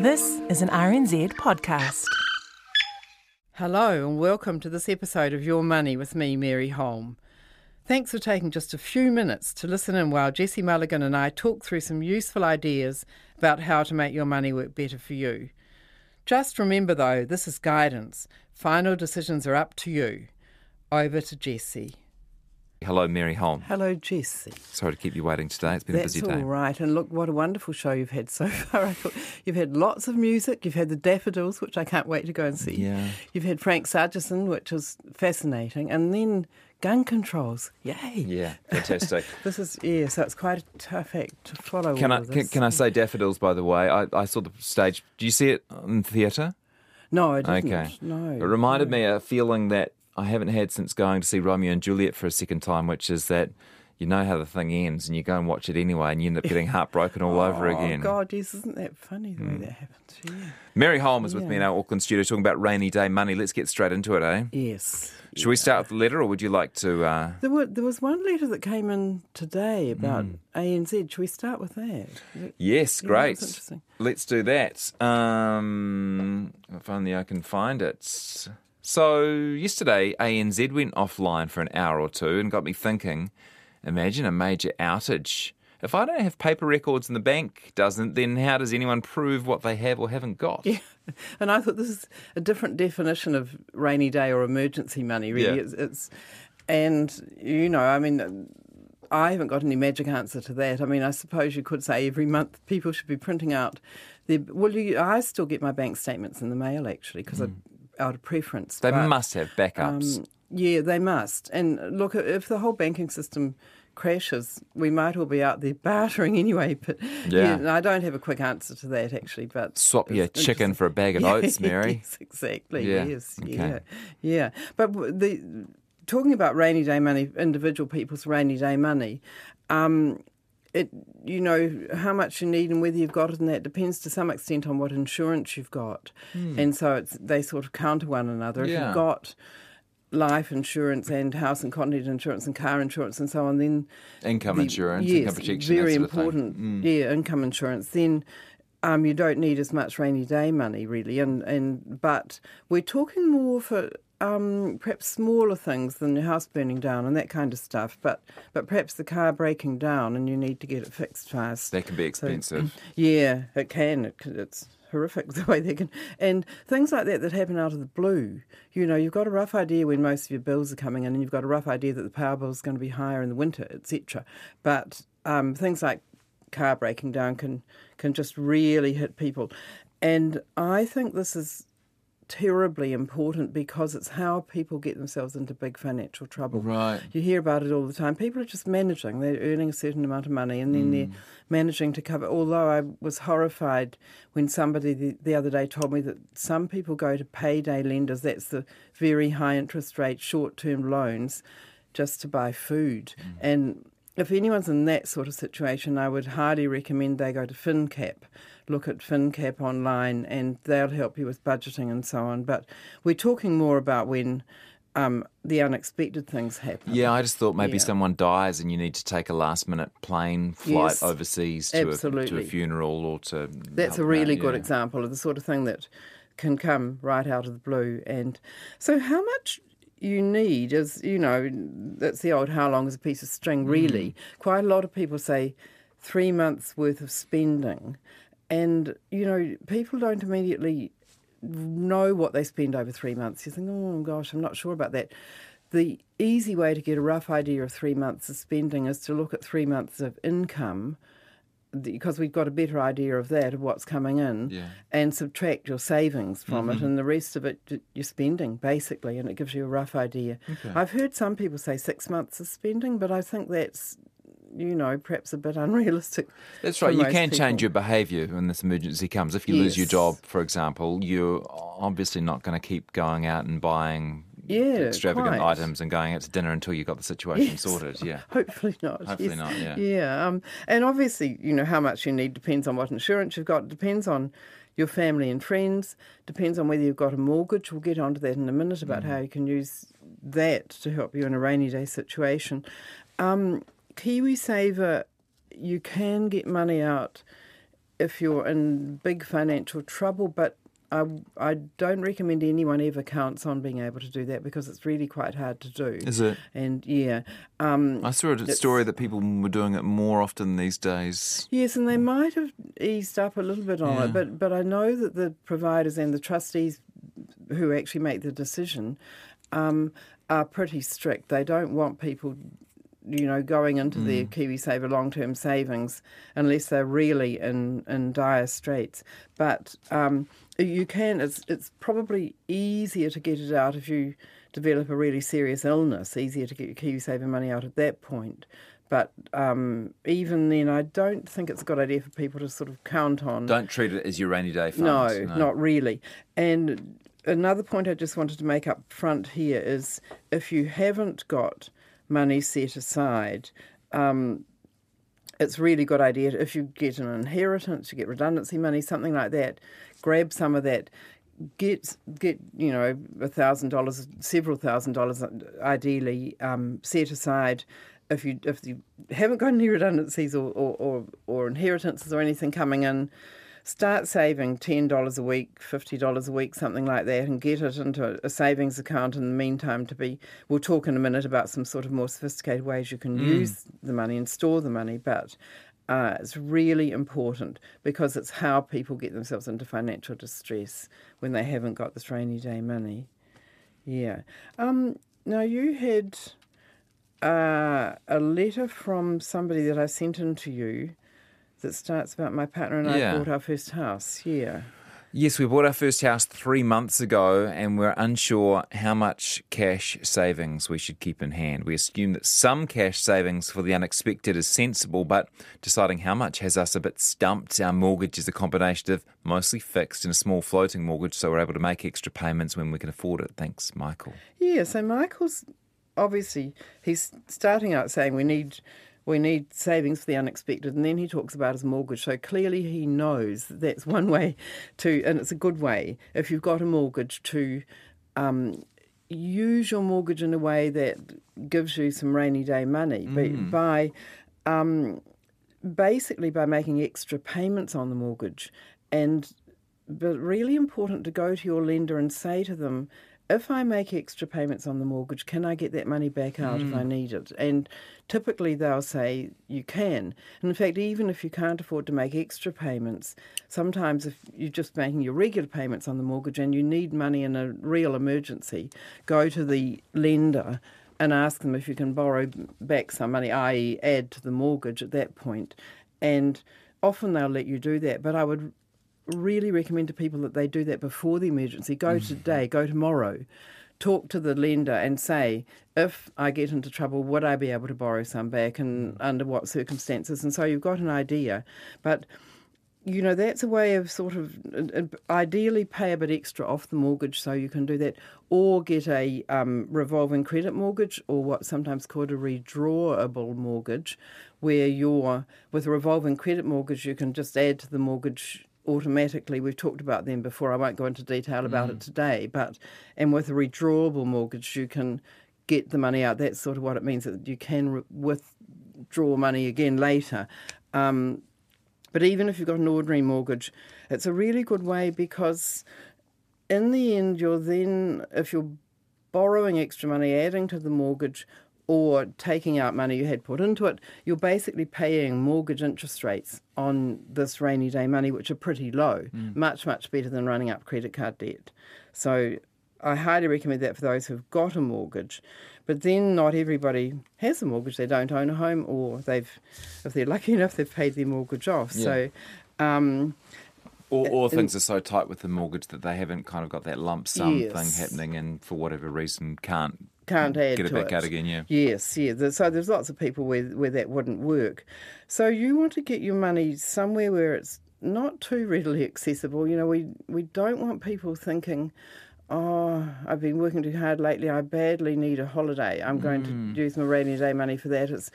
This is an RNZ podcast. Hello, and welcome to this episode of Your Money with me, Mary Holm. Thanks for taking just a few minutes to listen in while Jesse Mulligan and I talk through some useful ideas about how to make your money work better for you. Just remember, though, this is guidance. Final decisions are up to you. Over to Jesse. Hello, Mary Holm. Hello, Jesse. Sorry to keep you waiting today. It's been That's a busy day. all right. And look, what a wonderful show you've had so far. I thought you've had lots of music. You've had the Daffodils, which I can't wait to go and see. Yeah. You've had Frank Sargeson, which was fascinating, and then gun controls. Yay! Yeah, fantastic. This is yeah. So it's quite a tough act to follow. can I can, can I say daffodils? By the way, I, I saw the stage. Do you see it in theatre? No, I didn't. Okay. No. It reminded me of a feeling that I haven't had since going to see Romeo and Juliet for a second time, which is that you know how the thing ends, and you go and watch it anyway, and you end up getting heartbroken all over again. Oh God, yes, isn't that funny the way that happens? Yeah. Mary Holm is with me in our Auckland studio talking about rainy day money. Let's get straight into it, eh? Yes. Should we start with the letter, or would you like to? Uh... There, were, there was one letter that came in today about Hmm. ANZ. Should we start with that? Yes, Yeah, great. Let's do that. Um, if only I can find it. So, yesterday, ANZ went offline for an hour or two and got me thinking imagine a major outage. If I don't have paper records and the bank doesn't, then how does anyone prove what they have or haven't got? Yeah. And I thought this is a different definition of rainy day or emergency money, really. Yeah. It's, it's, and, you know, I mean, I haven't got any magic answer to that. I mean, I suppose you could say every month people should be printing out their. Well, you, I still get my bank statements in the mail, actually, because I'm hmm. Out of preference. They but, must have backups. um, yeah, they must. And look, if the whole banking system crashes, we might all be out there bartering anyway. But Yeah. yeah, I don't have a quick answer to that actually. But Swap your chicken for a bag of Yeah, oats, Mary. Yes, exactly. Yeah, Yes. okay. Yeah. Yeah. But the talking about rainy day money, individual people's rainy day money. Um, it, you know, how much you need and whether you've got it, and that depends to some extent on what insurance you've got, and so it's they sort of counter one another. If Hmm. You've got life insurance and house and content insurance and car insurance and so on, then Income the- insurance, yes, income protection. very that sort of thing. Mm. important. Yeah, income insurance. Then um, you don't need as much rainy day money really, and and but we're talking more for. Um, perhaps smaller things than your house burning down and that kind of stuff, but but perhaps the car breaking down and you need to get it fixed fast. That can be So- expensive. Yeah, it can. It, it's horrific the way they can. And things like that that happen out of the blue. You know, you've got a rough idea when most of your bills are coming in, and you've got a rough idea that the power bill is going to be higher in the winter, etc. But um, things like car breaking down can can just really hit people. And I think this is terribly important because it's how people get themselves into big financial trouble. Right. You hear about it all the time. People are just managing. They're earning a certain amount of money and then they're mm. managing to cover. Although I was horrified when somebody the, the other day told me that some people go to payday lenders, that's the very high interest rate short term loans, just to buy food. Mm. And if anyone's in that sort of situation, I would highly recommend they go to FinCap. Look at FinCap online and they'll help you with budgeting and so on. But we're talking more about when um, the unexpected things happen. Yeah, I just thought maybe Yeah. someone dies and you need to take a last minute plane flight Yes, overseas to a, to a funeral or to. That's a really out, good yeah. example of the sort of thing that can come right out of the blue. And so, how much you need is, you know, that's the old how long is a piece of string, really. Mm. Quite a lot of people say three months worth of spending. And, you know, people don't immediately know what they spend over three months. You think, oh gosh, I'm not sure about that. The easy way to get a rough idea of three months of spending is to look at three months of income because we've got a better idea of that, of what's coming in, Yeah. and subtract your savings from Mm-hmm. it, and the rest of it you're spending, basically, and it gives you a rough idea. I've heard some people say six months of spending, but I think that's, you know, perhaps a bit unrealistic. That's right. You can change your behaviour when this emergency comes. If you lose your job, for example, you're obviously not going to keep going out and buying Yeah, extravagant quite. items and going out to dinner until you've got the situation Yes. sorted. Yeah. Hopefully not. Hopefully yes. not, yeah. Yeah. Um, and obviously, you know, how much you need depends on what insurance you've got, depends on your family and friends, depends on whether you've got a mortgage. We'll get onto that in a minute about Mm. how you can use that to help you in a rainy day situation. Um, KiwiSaver, you can get money out if you're in big financial trouble, but I, I don't recommend anyone ever counts on being able to do that because it's really quite hard to do. Is it? And yeah, um, I saw a story that people were doing it more often these days. yes, and they might have eased up a little bit on Yeah. it, but but I know that the providers and the trustees who actually make the decision um, are pretty strict. They don't want people. You know, going into their KiwiSaver long-term savings unless they're really in, in dire straits. But um, you can. It's it's probably easier to get it out if you develop a really serious illness. Easier to get your KiwiSaver money out at that point. But um, even then, I don't think it's a good idea for people to sort of count on. Don't treat it as your rainy day fund. No, not really. And another point I just wanted to make up front here is if you haven't got money set aside, um, it's really good idea if you get an inheritance, you get redundancy money, something like that. Grab some of that. Get get you know a thousand dollars, several thousand dollars, ideally um, set aside. If you if you haven't got any redundancies or, or, or, or inheritances or anything coming in, start saving ten dollars a week, fifty dollars a week, something like that, and get it into a savings account. In the meantime, to be we'll talk in a minute about some sort of more sophisticated ways you can use the money and store the money, but. Uh, it's really important because it's how people get themselves into financial distress when they haven't got this rainy day money. Yeah. Um, now, you had uh, a letter from somebody that I sent in to you that starts about my partner and Yeah. I bought our first house. Yeah. Yes, we bought our first house three months ago and we're unsure how much cash savings we should keep in hand. We assume that some cash savings for the unexpected is sensible, but deciding how much has us a bit stumped. Our mortgage is a combination of mostly fixed and a small floating mortgage, so we're able to make extra payments when we can afford it. Thanks, Michael. Yeah, so Michael's obviously he's starting out saying we need we need savings for the unexpected, and then he talks about his mortgage. So clearly he knows that that's one way to, and it's a good way. If you've got a mortgage to um, use your mortgage in a way that gives you some rainy day money. By, by um, basically by making extra payments on the mortgage. And but really important to go to your lender and say to them if I make extra payments on the mortgage, can I get that money back out if I hmm. need it? And typically they'll say you can. And in fact, even if you can't afford to make extra payments, sometimes if you're just making your regular payments on the mortgage and you need money in a real emergency, go to the lender and ask them if you can borrow back some money, i.e., add to the mortgage at that point. And often they'll let you do that. But I would really recommend to people that they do that before the emergency. Go today, go tomorrow. Talk to the lender and say, if I get into trouble, would I be able to borrow some back and under what circumstances? And so you've got an idea. But you know, that's a way of sort of ideally pay a bit extra off the mortgage so you can do that, or get a um, revolving credit mortgage, or what's sometimes called a redrawable mortgage, where you're with a revolving credit mortgage, you can just add to the mortgage automatically. We've talked about them before. I won't go into detail about it today, but and with a redrawable mortgage, you can get the money out. That's sort of what it means that you can re- withdraw money again later. Um, but even if you've got an ordinary mortgage, it's a really good way because in the end, you're then, if you're borrowing extra money, adding to the mortgage, or taking out money you had put into it, you're basically paying mortgage interest rates on this rainy day money, which are pretty low, much, much better than running up credit card debt. So I highly recommend that for those who've got a mortgage. But then not everybody has a mortgage. They don't own a home, or they've, if they're lucky enough, they've paid their mortgage off. So, um, Or, or things are so tight with the mortgage that they haven't kind of got that lump sum Yes. thing happening and for whatever reason can't can't add get it back it. out again, yeah. Yes, yeah. So there's lots of people where where that wouldn't work. So you want to get your money somewhere where it's not too readily accessible. You know, we we don't want people thinking, "Oh, I've been working too hard lately. I badly need a holiday. I'm going to mm. use my rainy day money for that." It's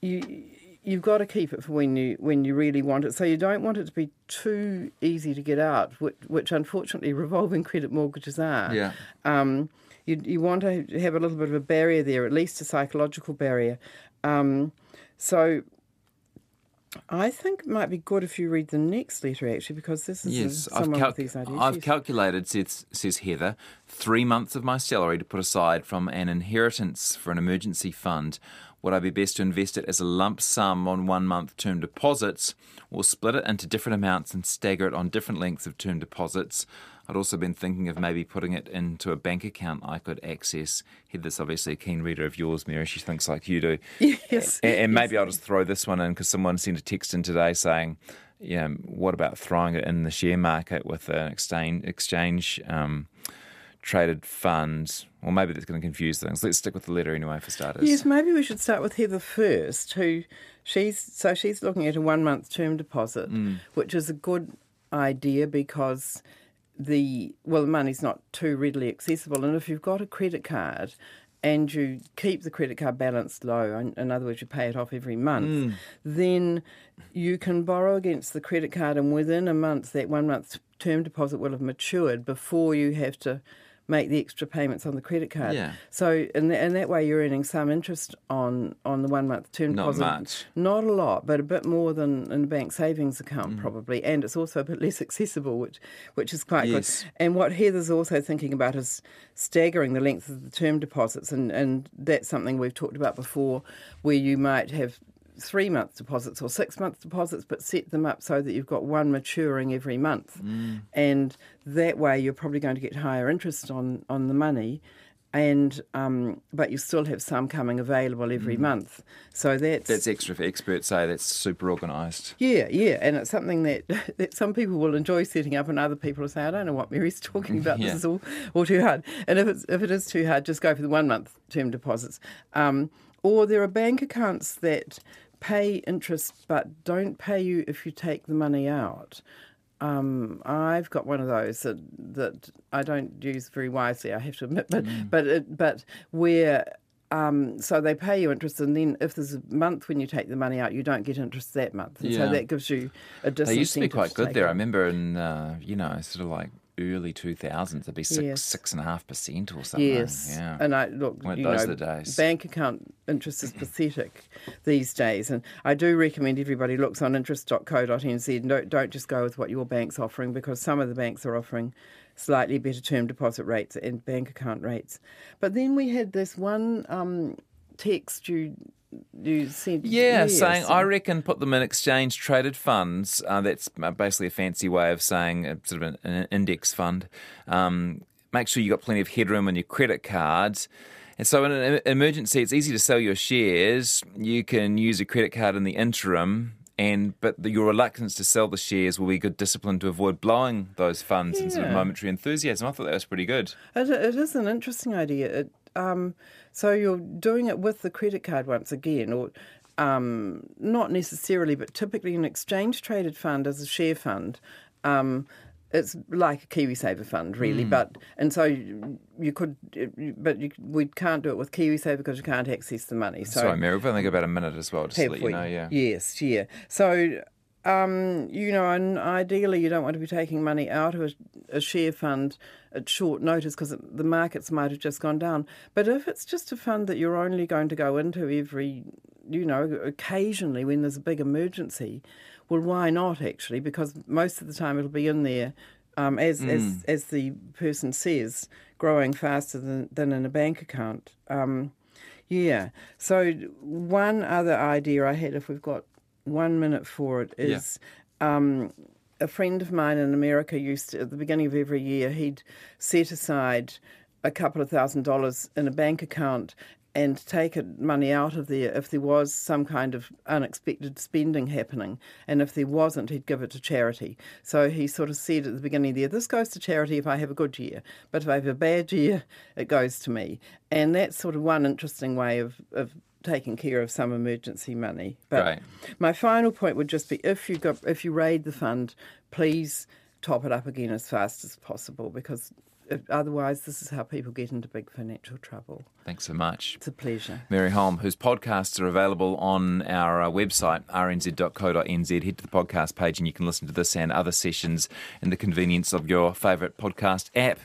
you. You've got to keep it for when you when you really want it. So you don't want it to be too easy to get out, which, which unfortunately revolving credit mortgages are Yeah. um, you, you want to have a little bit of a barrier there, at least a psychological barrier. Um, so I think it might be good if you read the next letter actually, because this is Yes, a, I've, cal- with these ideas. I've Yes. calculated, says, says Heather, three months of my salary to put aside from an inheritance for an emergency fund. Would I be best to invest it as a lump sum on one month term deposits or split it into different amounts and stagger it on different lengths of term deposits? I'd also been thinking of maybe putting it into a bank account I could access. Heather's obviously a keen reader of yours, Mary. She thinks like you do. Yes. And, and maybe I'll just throw this one in because someone sent a text in today saying, yeah, what about throwing it in the share market with an exchange, exchange um, traded fund? Well, maybe that's going to confuse things. Let's stick with the letter anyway for starters. Yes, maybe we should start with Heather first, who she's so she's looking at a one month term deposit, Mm. which is a good idea because the well the money's not too readily accessible and if you've got a credit card and you keep the credit card balance low, in, in other words, you pay it off every month, Mm. then you can borrow against the credit card, and within a month, that one month term deposit will have matured before you have to make the extra payments on the credit card. Yeah. So in, th- in that way, you're earning some interest on, on the one month term Not deposit. much. Not a lot, but a bit more than in a bank savings Mm. account probably, and it's also a bit less accessible, which which is quite Yes. good. And what Heather's also thinking about is staggering the length of the term deposits, and, and that's something we've talked about before, where you might have three month deposits or six month deposits, but set them up so that you've got one maturing every month, and that way you're probably going to get higher interest on on the money. And um, but you still have some coming available every month, so that's That's extra for experts say that's super organised. yeah, yeah, and it's something that, that some people will enjoy setting up, and other people will say, "I don't know what Mary's talking about. Yeah. This is all, all too hard." And if it's if it is too hard, just go for the one month term deposits. Um, or there are bank accounts that pay interest but don't pay you if you take the money out. Um, I've got one of those that that I don't use very wisely. I have to admit, but but it, but where um, so they pay you interest, and then if there's a month when you take the money out, you don't get interest that month, and Yeah. so that gives you a disincentive. They used to be quite good there. I remember in, uh, you know, sort of like early 2000s, It'd be six, Yes. six and a half percent or something. Yes, Yeah. and I look, Weren't you those know, the days? bank account interest is pathetic these days, and I do recommend everybody looks on interest.co.nz and don't don't just go with what your bank's offering because some of the banks are offering slightly better term deposit rates and bank account rates. But then we had this one um, text you you sent, Yeah, yes, saying I reckon put them in exchange traded funds. Uh, that's basically a fancy way of saying uh, sort of an, an index fund. Um, make sure you got plenty of headroom on your credit cards. And so, in an emergency, it's easy to sell your shares. You can use a credit card in the interim, and but the, your reluctance to sell the shares will be good discipline to avoid blowing those funds in sort of momentary enthusiasm. I thought that was pretty good. It, it is an interesting idea. It, um, so you're doing it with the credit card once again, or um, not necessarily, but typically an exchange traded fund is a share fund. Um, it's like a KiwiSaver fund, really, but and so you, you could, but you, we can't do it with KiwiSaver because you can't access the money. So Sorry, Mary, we've only got about a minute as well, just to let you know. Yeah. Yes, yeah. So, um, you know, and ideally you don't want to be taking money out of a, a share fund at short notice because the markets might have just gone down. But if it's just a fund that you're only going to go into every, you know, occasionally when there's a big emergency, well, why not actually? Because most of the time it'll be in there. Um, as, as as the person says, growing faster than, than in a bank account. Um, yeah. So one other idea I had, if we've got one minute for it is Yeah. um, a friend of mine in America used to, at the beginning of every year, he'd set aside a couple of thousand dollars in a bank account and take it, money out of there if there was some kind of unexpected spending happening. And if there wasn't, he'd give it to charity. So he sort of said at the beginning of the year, this goes to charity if I have a good year, but if I have a bad year, it goes to me. And that's sort of one interesting way of, of taking care of some emergency money. But Right. my final point would just be if you got if you raid the fund, please top it up again as fast as possible because otherwise this is how people get into big financial trouble. Thanks so much. It's a pleasure. Mary Holm, whose podcasts are available on our uh, website, rnz.co.nz. Head to the podcast page and you can listen to this and other sessions in the convenience of your favourite podcast app.